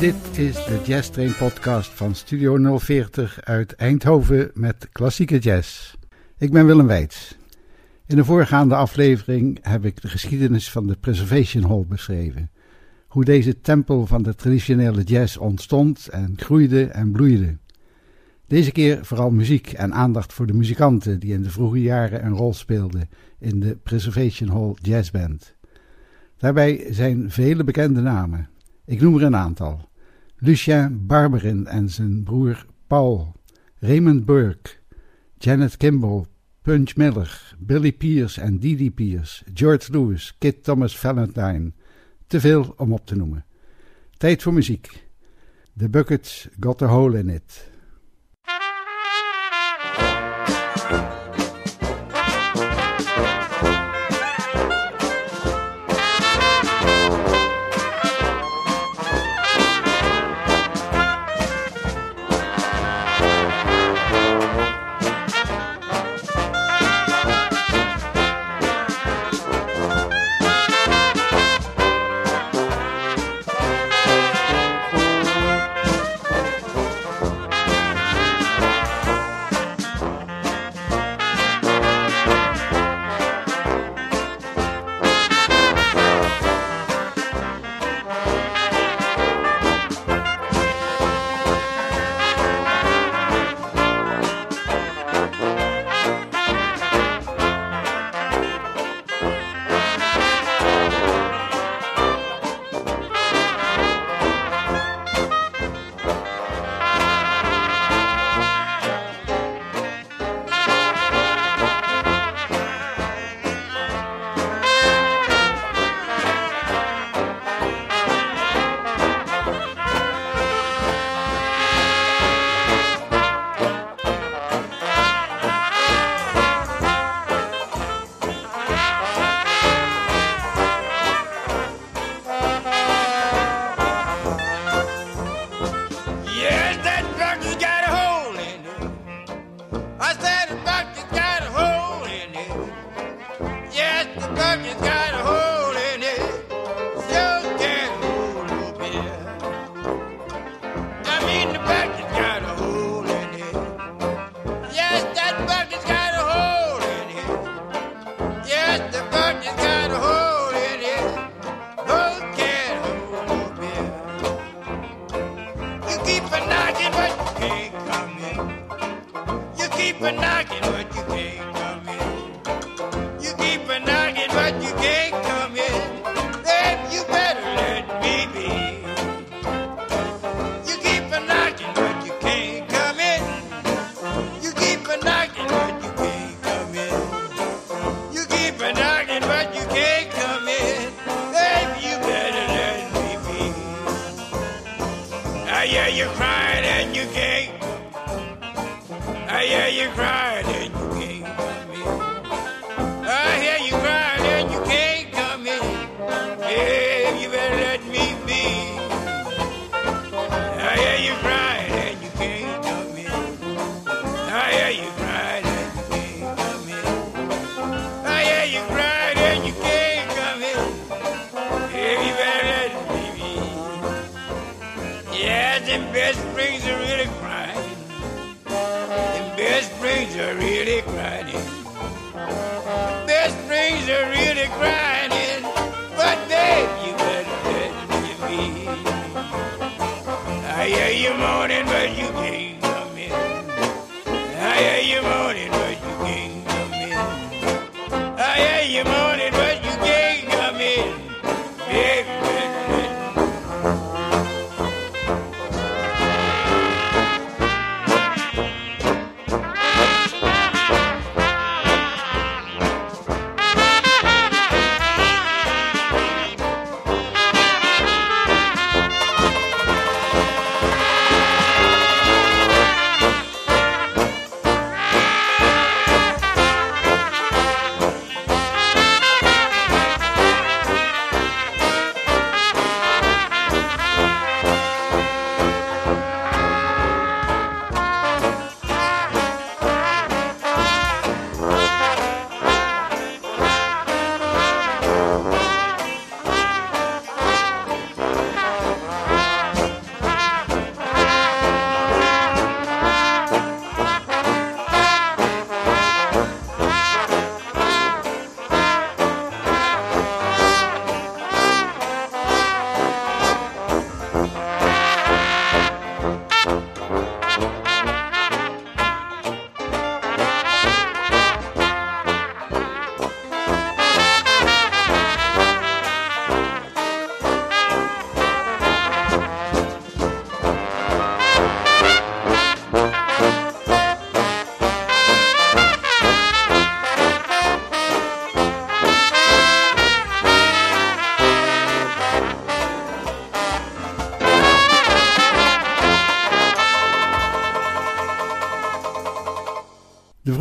Dit is de Jazz Train podcast van Studio 040 uit Eindhoven met klassieke jazz. Ik ben Willem Weits. In de voorgaande aflevering heb ik de geschiedenis van de Preservation Hall beschreven. Hoe deze tempel van de traditionele jazz ontstond en groeide en bloeide. Deze keer vooral muziek en aandacht voor de muzikanten die in de vroege jaren een rol speelden in de Preservation Hall Jazz Band. Daarbij zijn vele bekende namen. Ik noem er een aantal. Lucien Barberin en zijn broer Paul, Raymond Burke, Janet Kimball, Punch Miller, Billy Pierce en Didi Pierce, George Lewis, Kit Thomas Valentine. Te veel om op te noemen. Tijd voor muziek. The Buckets Got a Hole in It.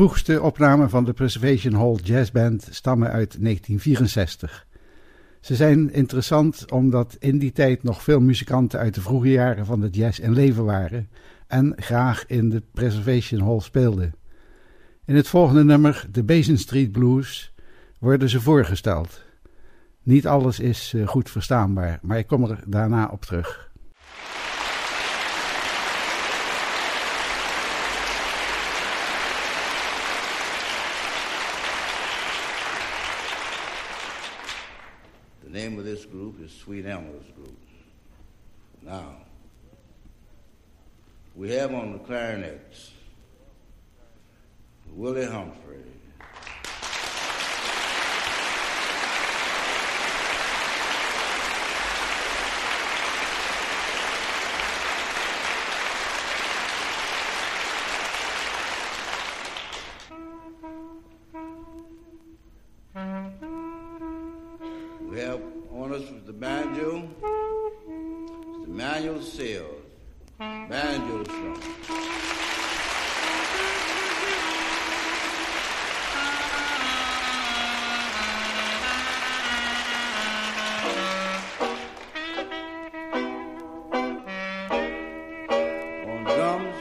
Vroegste opnamen van de Preservation Hall Jazz Band stammen uit 1964. Ze zijn interessant omdat in die tijd nog veel muzikanten uit de vroege jaren van de jazz in leven waren en graag in de Preservation Hall speelden. In het volgende nummer, de Basin Street Blues, worden ze voorgesteld. Niet alles is eh, goed verstaanbaar, maar ik kom er daarna op terug. This group is Sweet Emma's Group. Now, we have on the clarinets Willie Humphrey. Us with the banjo, Mr. Manuel Sales, banjo strum. On drums,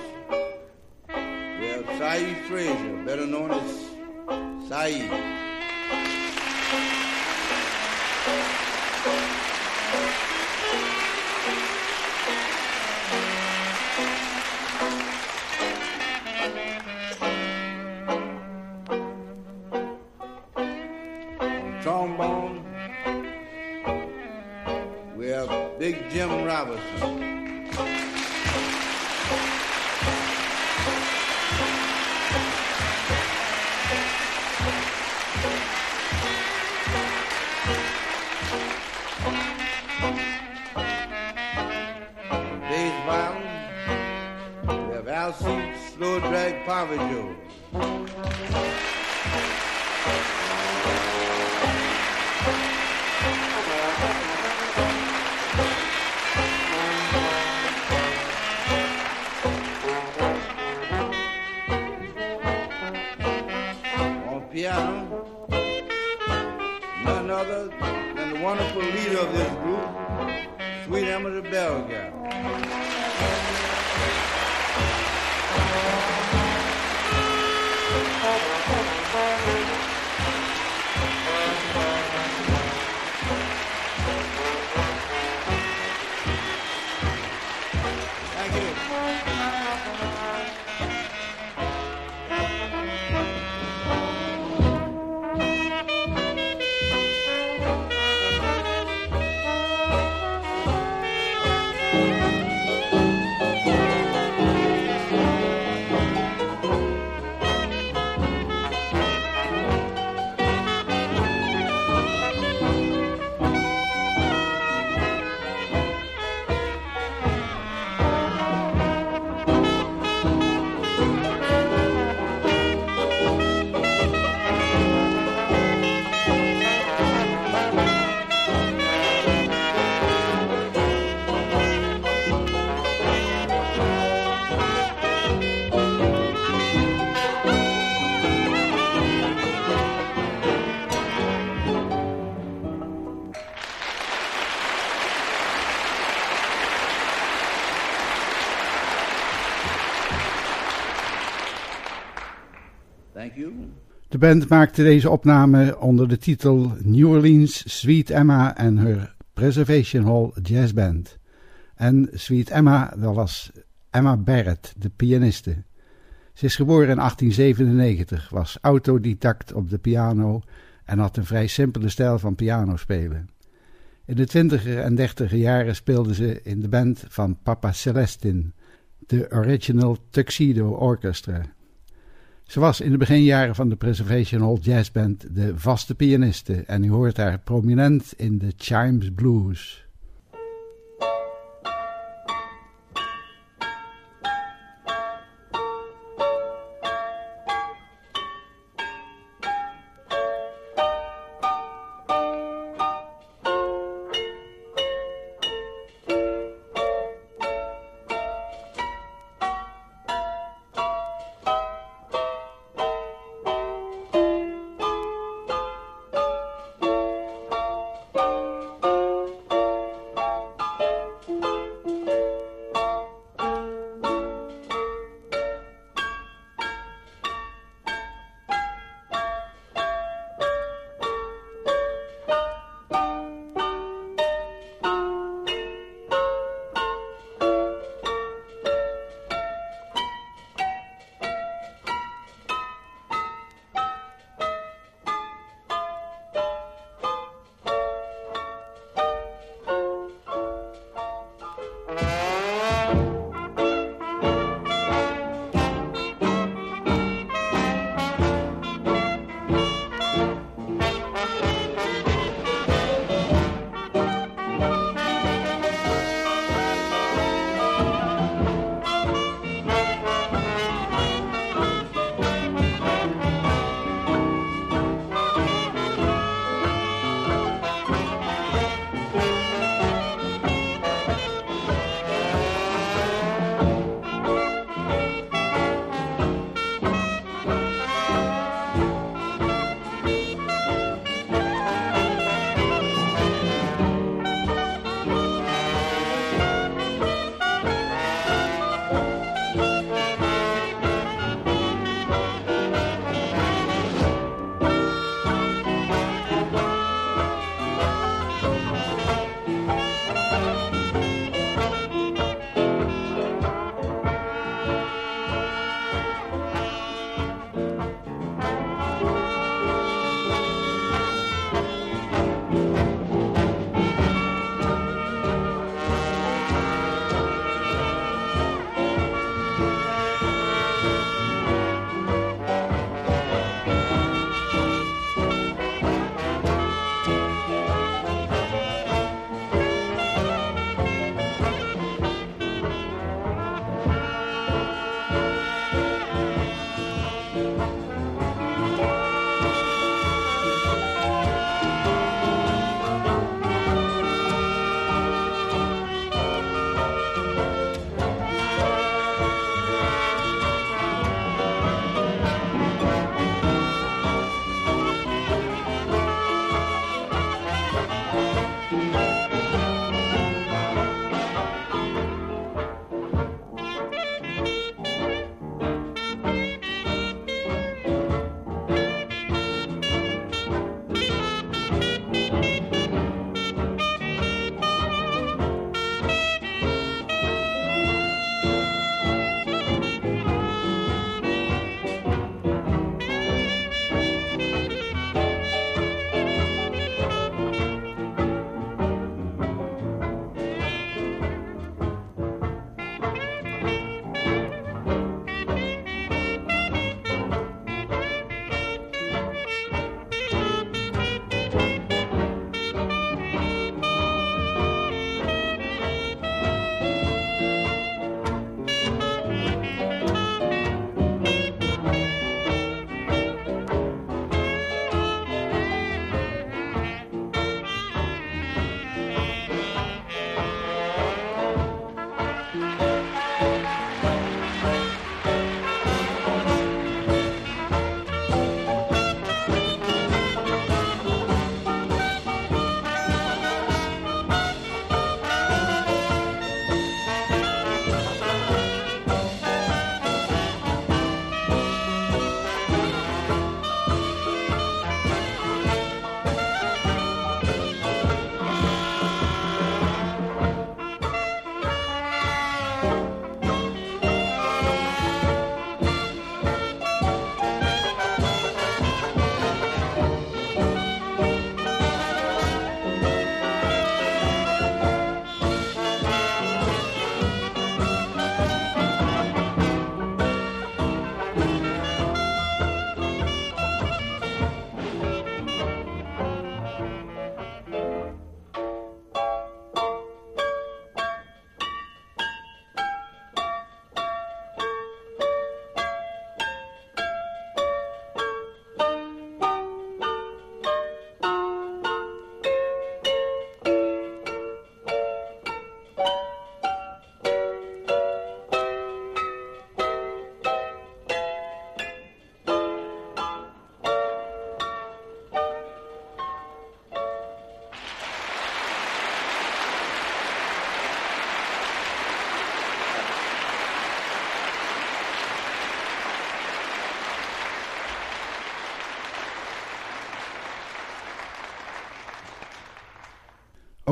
we have Saeed Frazier, better known as Saeed. Band maakte deze opname onder de titel New Orleans Sweet Emma en her Preservation Hall Jazz Band. En Sweet Emma, dat was Emma Barrett, de pianiste. Ze is geboren in 1897, was autodidact op de piano en had een vrij simpele stijl van pianospelen. In de twintiger en dertiger jaren speelde ze in de band van Papa Celestin, de Original Tuxedo Orchestra. Ze was in de beginjaren van de Preservation Hall Jazz Band de vaste pianiste en u hoort haar prominent in de Chimes Blues.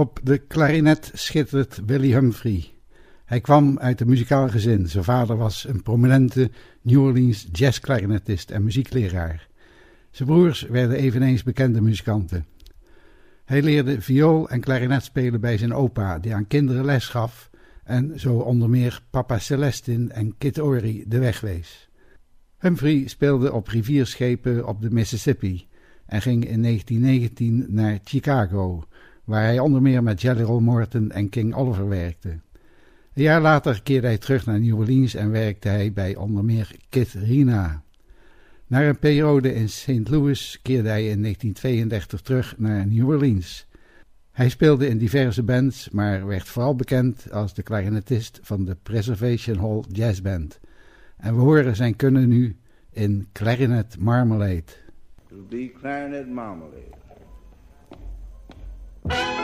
Op de klarinet schittert Willie Humphrey. Hij kwam uit een muzikaal gezin. Zijn vader was een prominente New Orleans jazzklarinetist en muziekleraar. Zijn broers werden eveneens bekende muzikanten. Hij leerde viool en klarinet spelen bij zijn opa, die aan kinderen les gaf en zo onder meer papa Celestin en Kit Ory de weg wees. Humphrey speelde op rivierschepen op de Mississippi en ging in 1919 naar Chicago, waar hij onder meer met Jelly Roll Morton en King Oliver werkte. Een jaar later keerde hij terug naar New Orleans en werkte hij bij onder meer Kit Rina. Na een periode in St. Louis keerde hij in 1932 terug naar New Orleans. Hij speelde in diverse bands, maar werd vooral bekend als de klarinetist van de Preservation Hall Jazz Band. En we horen zijn kunnen nu in Clarinet Marmalade. It'll be clarinet marmalade. Bye.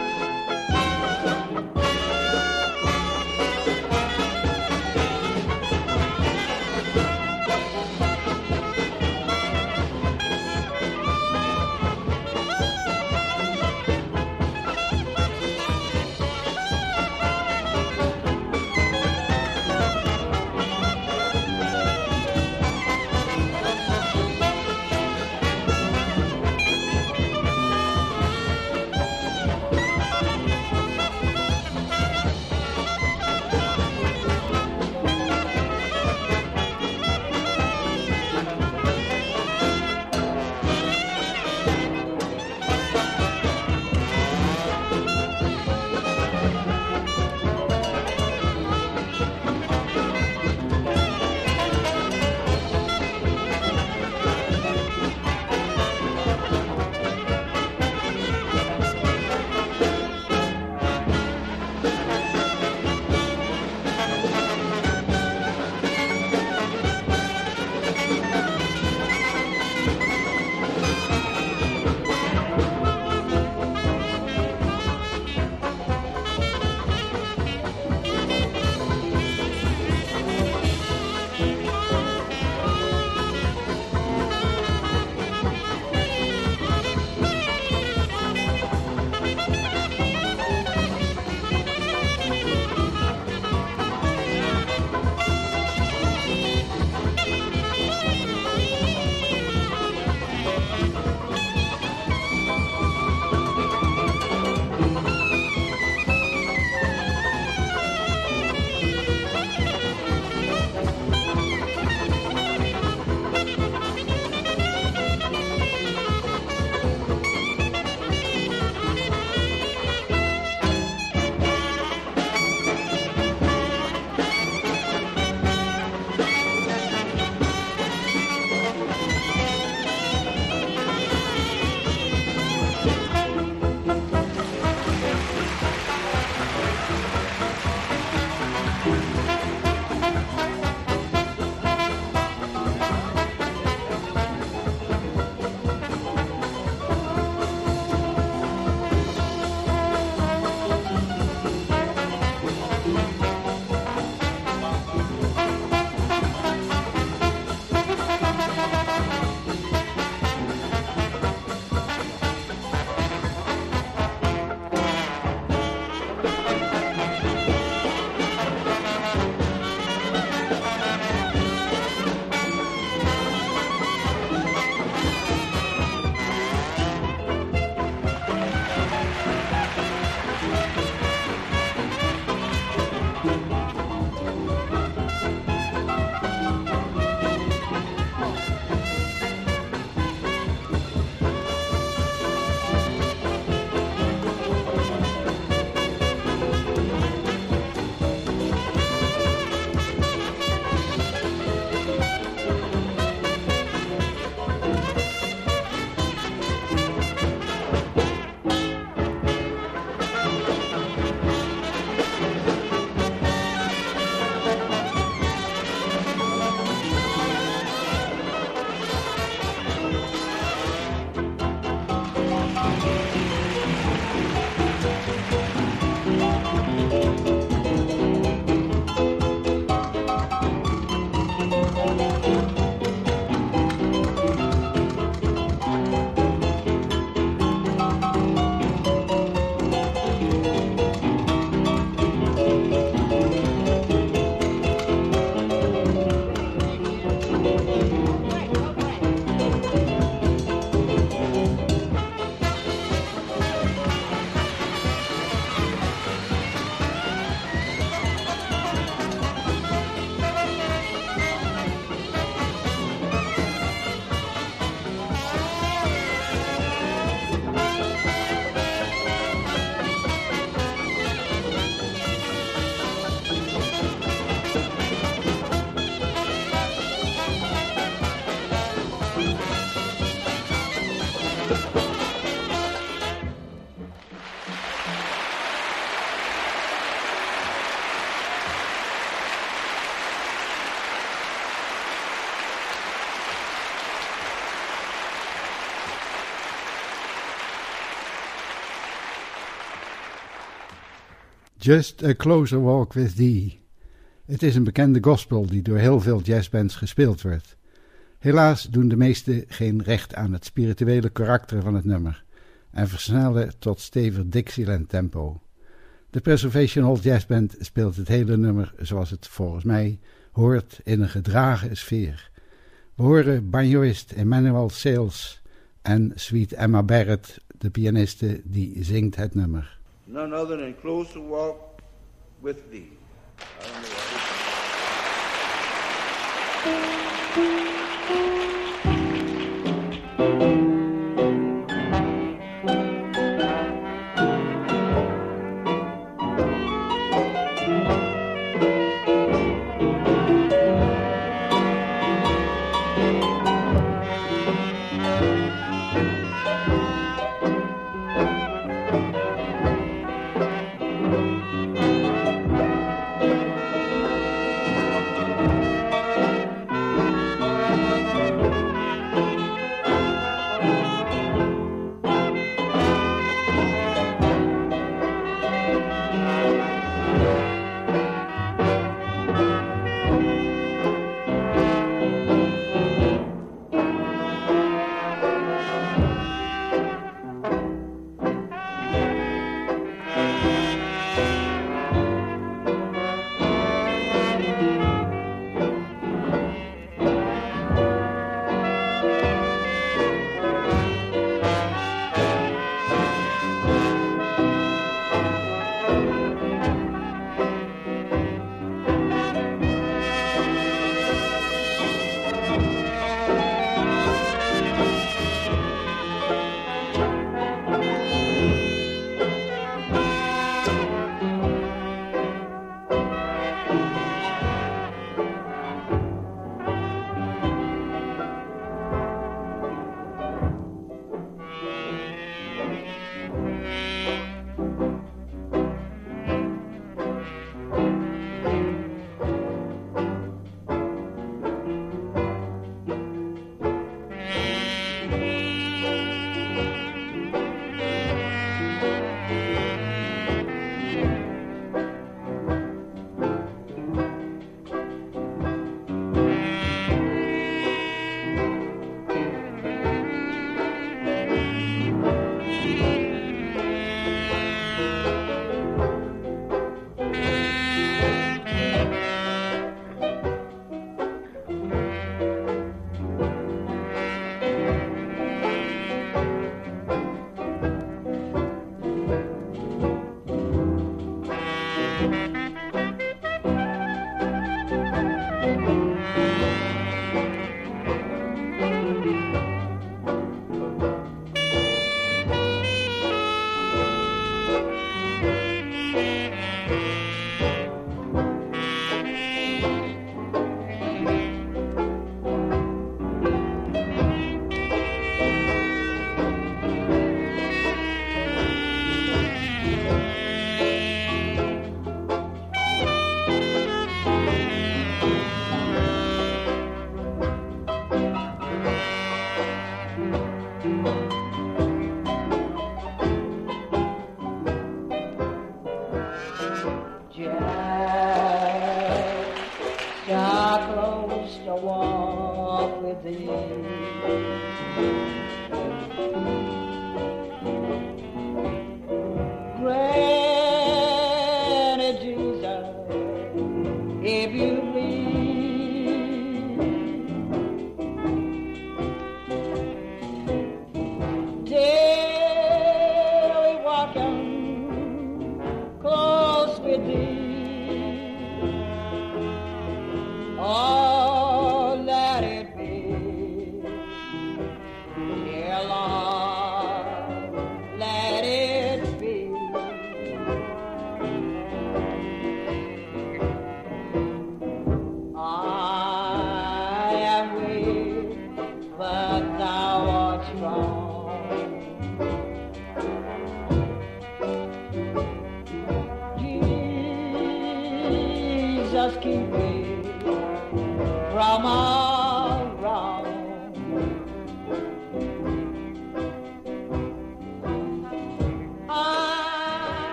Just a Closer Walk with Thee. Het is een bekende gospel die door heel veel jazzbands gespeeld wordt. Helaas doen de meesten geen recht aan het spirituele karakter van het nummer en versnellen tot stevig Dixieland tempo. De Preservation Hall Jazz Band speelt het hele nummer zoals het volgens mij hoort in een gedragen sfeer. We horen banjoist Emmanuel Sales en Sweet Emma Barrett, de pianiste die zingt het nummer. None other than close to walk with thee.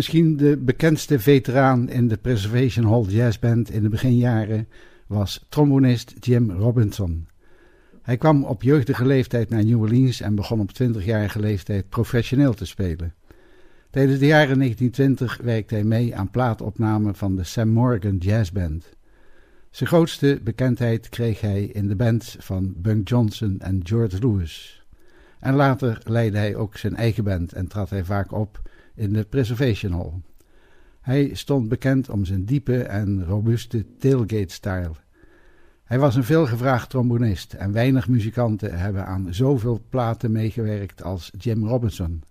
Misschien de bekendste veteraan in de Preservation Hall Jazz Band in de beginjaren was trombonist Jim Robinson. Hij kwam op jeugdige leeftijd naar New Orleans en begon op 20-jarige leeftijd professioneel te spelen. Tijdens de jaren 1920 werkte hij mee aan plaatopnamen van de Sam Morgan Jazz Band. Zijn grootste bekendheid kreeg hij in de bands van Bunk Johnson en George Lewis. En later leidde hij ook zijn eigen band en trad hij vaak op in de Preservation Hall. Hij stond bekend om zijn diepe en robuuste tailgate-style. Hij was een veelgevraagd trombonist en weinig muzikanten hebben aan zoveel platen meegewerkt als Jim Robinson.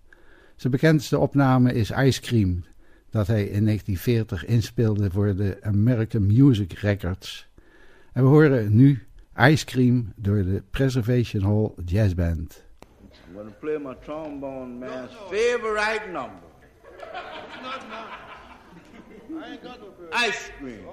Zijn bekendste opname is Ice Cream, dat hij in 1940 inspeelde voor de American Music Records. En we horen nu Ice Cream door de Preservation Hall Jazz Band. I'm play my trombone man's favorite number. Not. I ain't got no. Ice cream.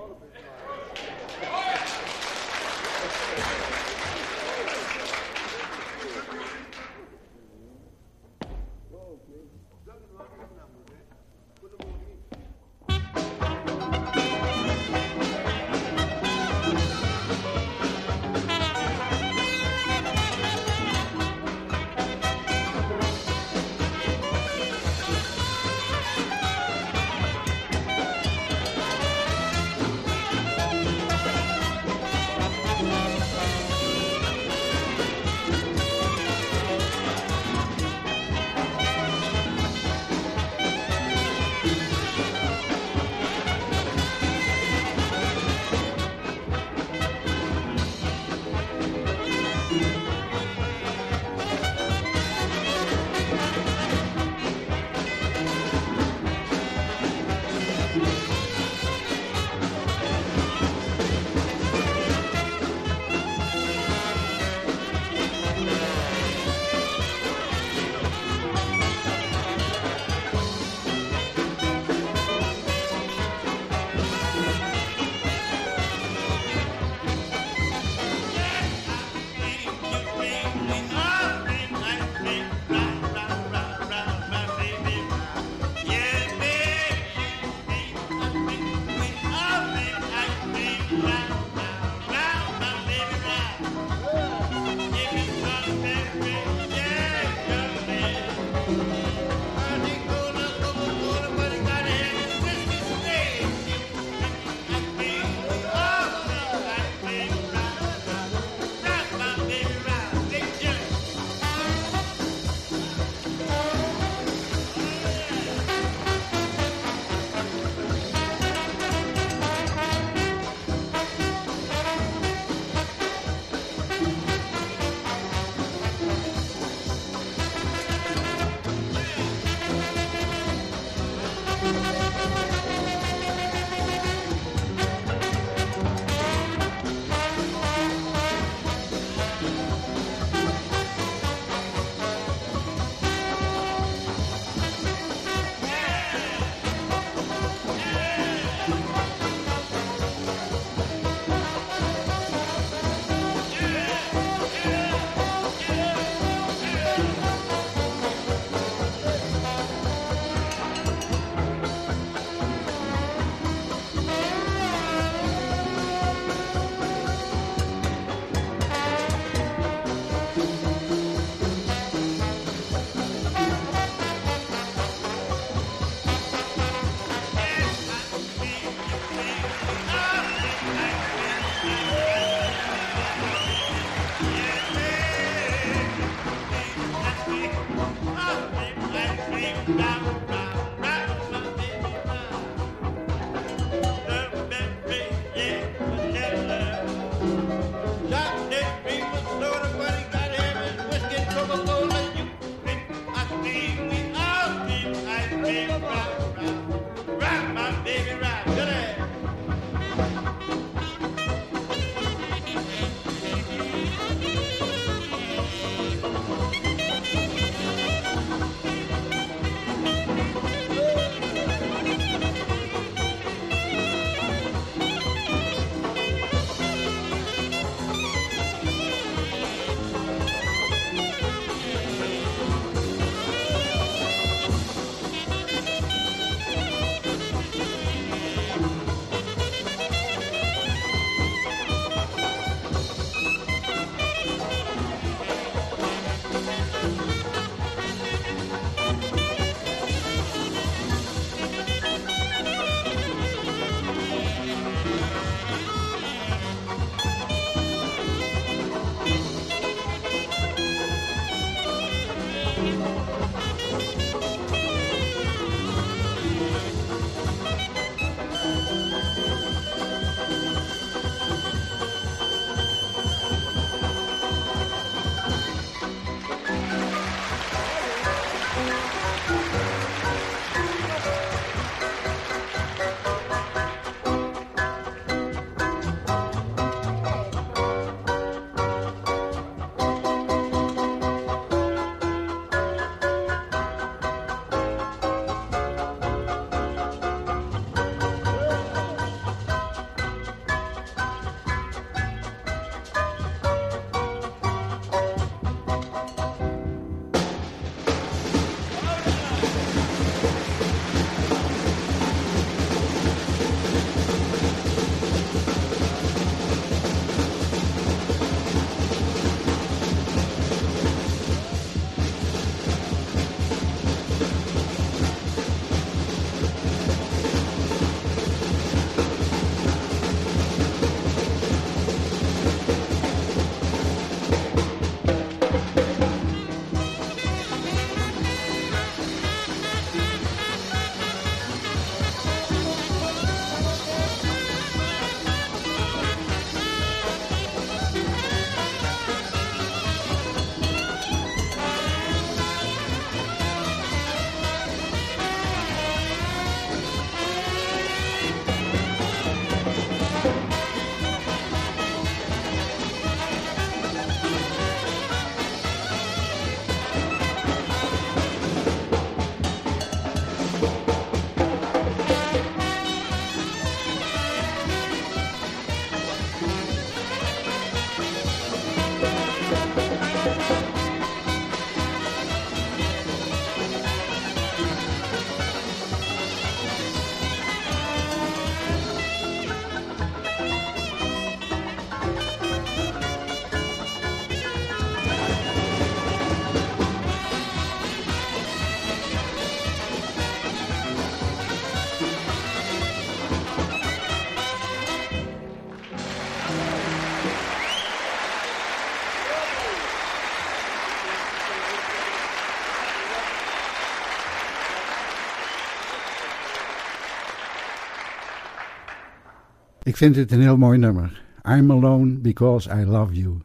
Ik vind het een heel mooi nummer. I'm Alone Because I Love You.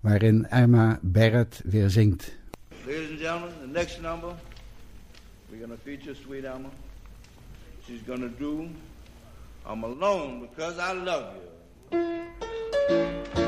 Waarin Emma Barrett weer zingt. Ladies and gentlemen, the next number, we're going to feature Sweet Emma. She's going to do I'm Alone Because I Love You.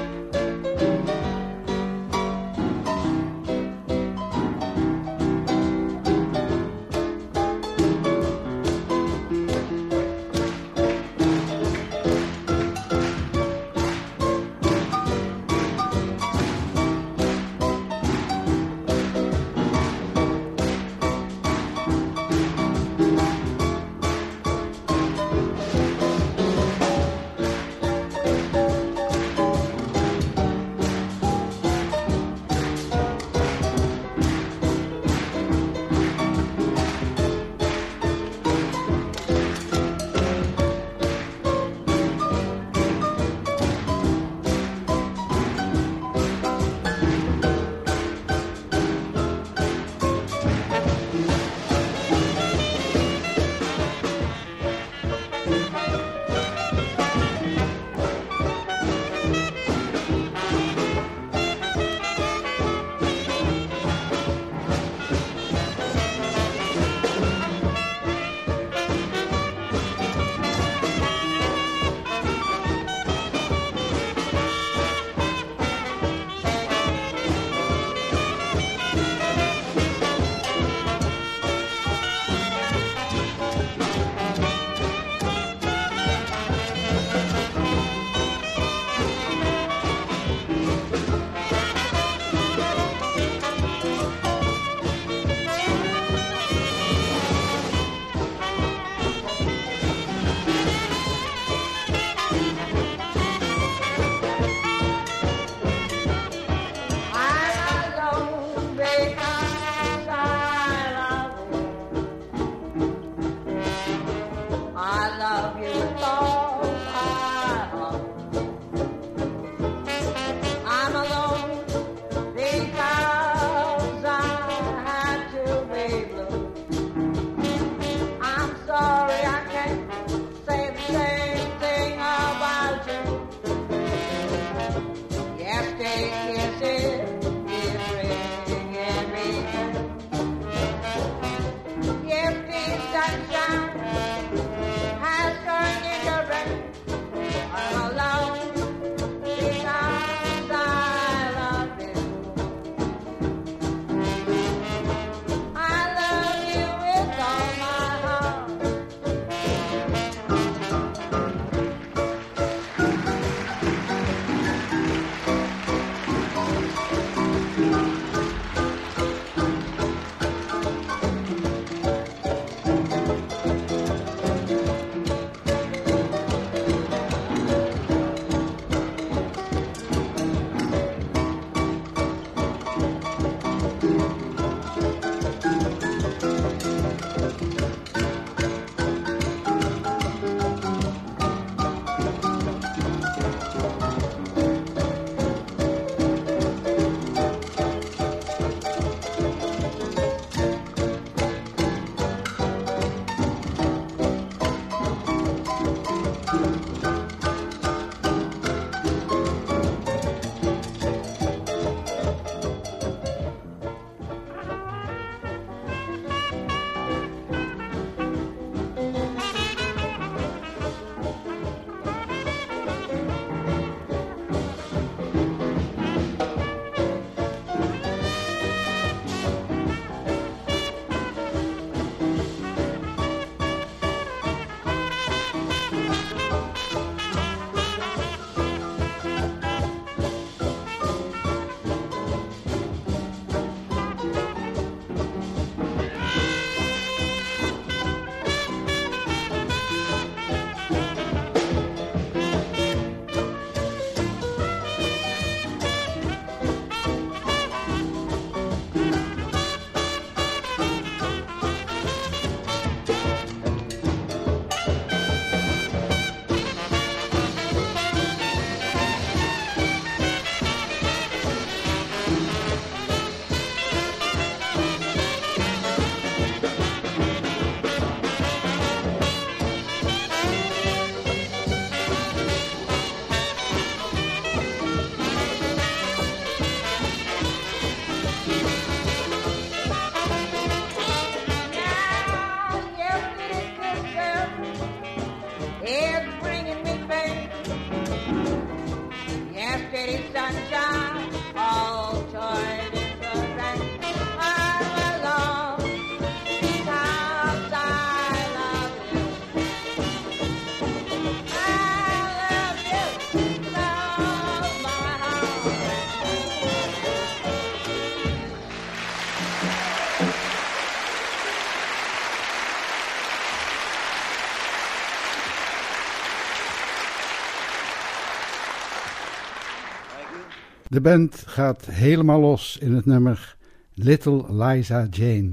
Band gaat helemaal los in het nummer Little Liza Jane.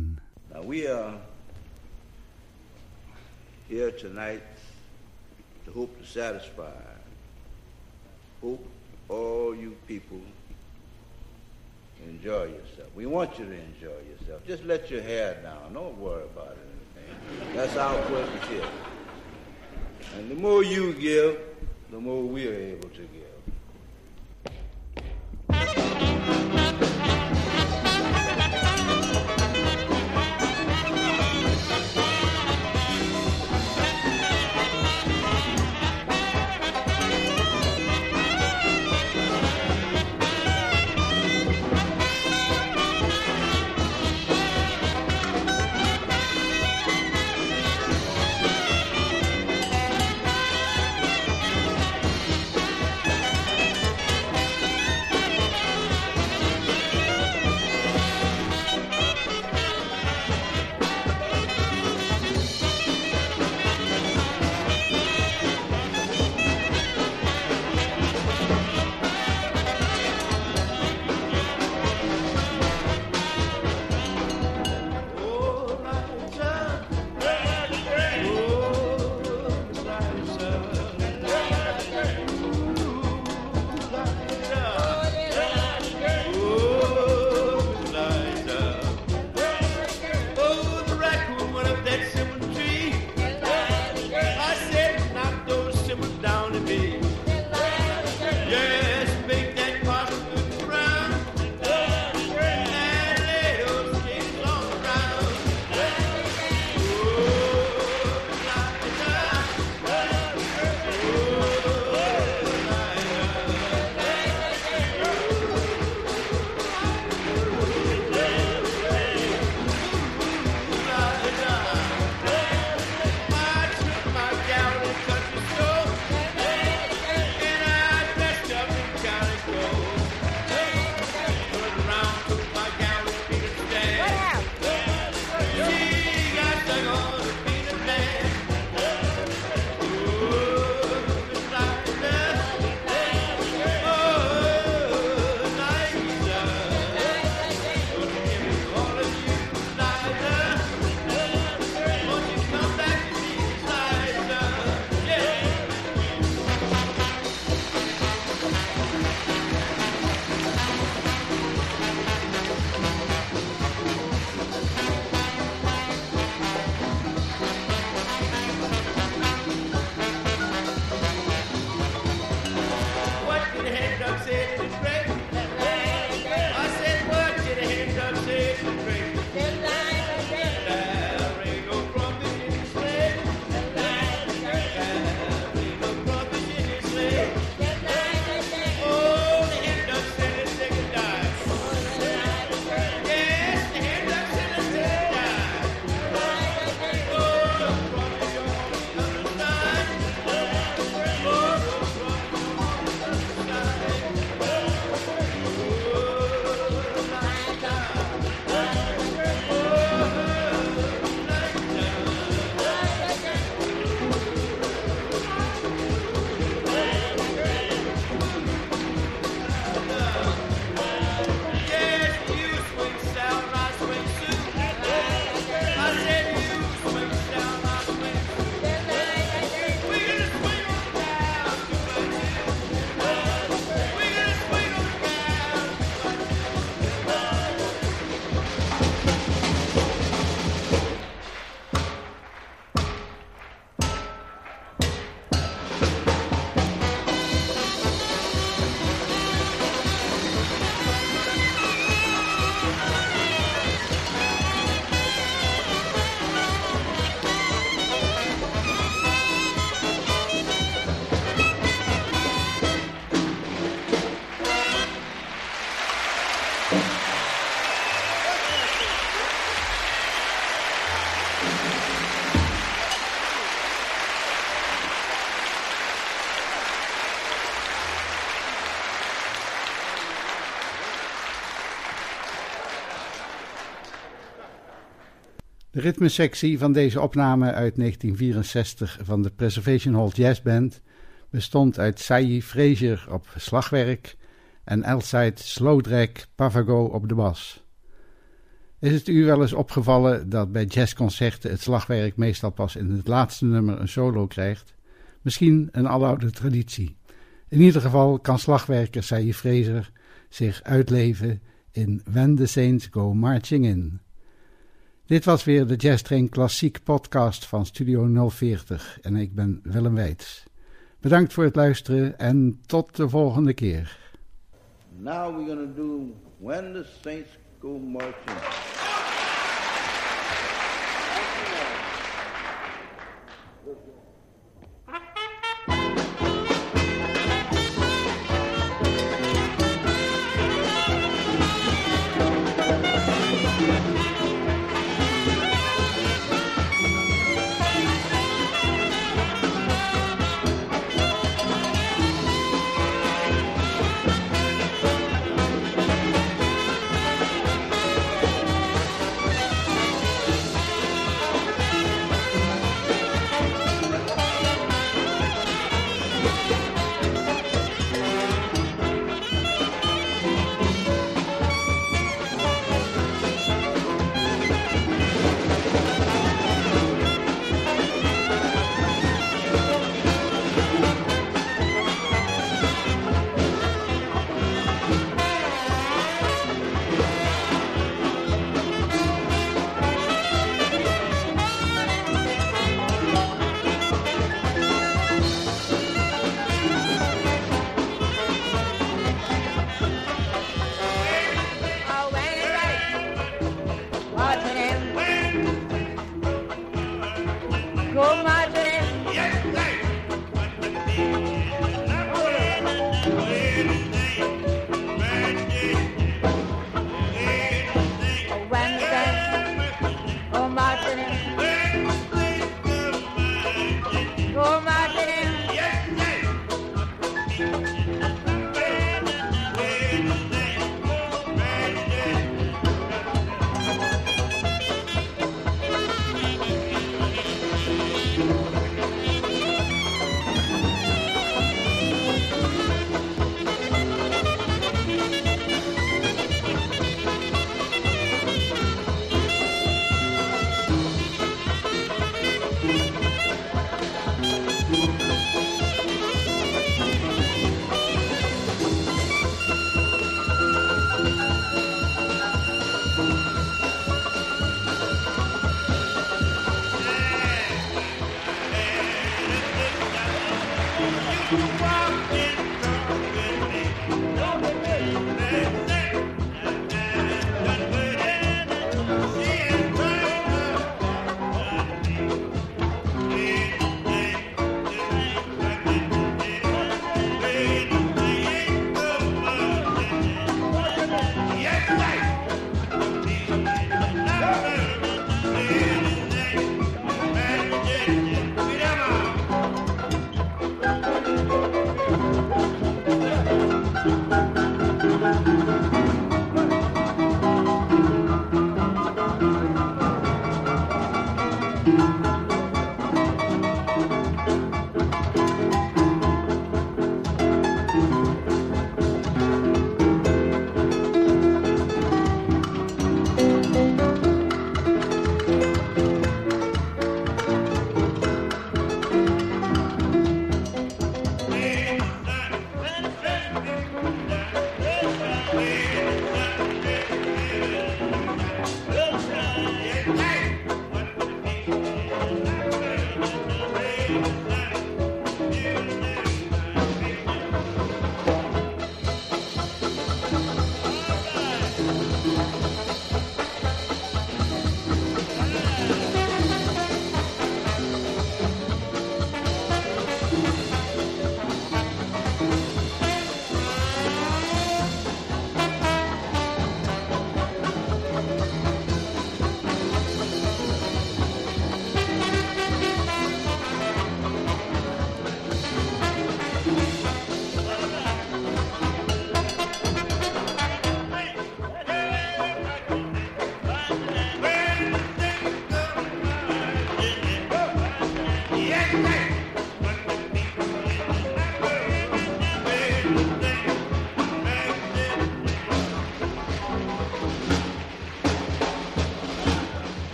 Now we are here tonight to hope to satisfy. Hope all you people enjoy yourself. We want you to enjoy yourself. Just let your hair down. Don't worry about anything. That's our purpose here. And the more you give, the more we are able to give. Ritmesectie van deze opname uit 1964 van de Preservation Hall Jazz Band bestond uit Sayi Frazier op slagwerk en Elside Slowdrag Pavago op de bas. Is het u wel eens opgevallen dat bij jazzconcerten het slagwerk meestal pas in het laatste nummer een solo krijgt? Misschien een aloude traditie. In ieder geval kan slagwerker Sayi Fraser zich uitleven in When the Saints Go Marching In. Dit was weer de Jazz Train Klassiek podcast van Studio 040 en ik ben Willem Weits. Bedankt voor het luisteren en tot de volgende keer. Now we're to do When the Saints Go Marching.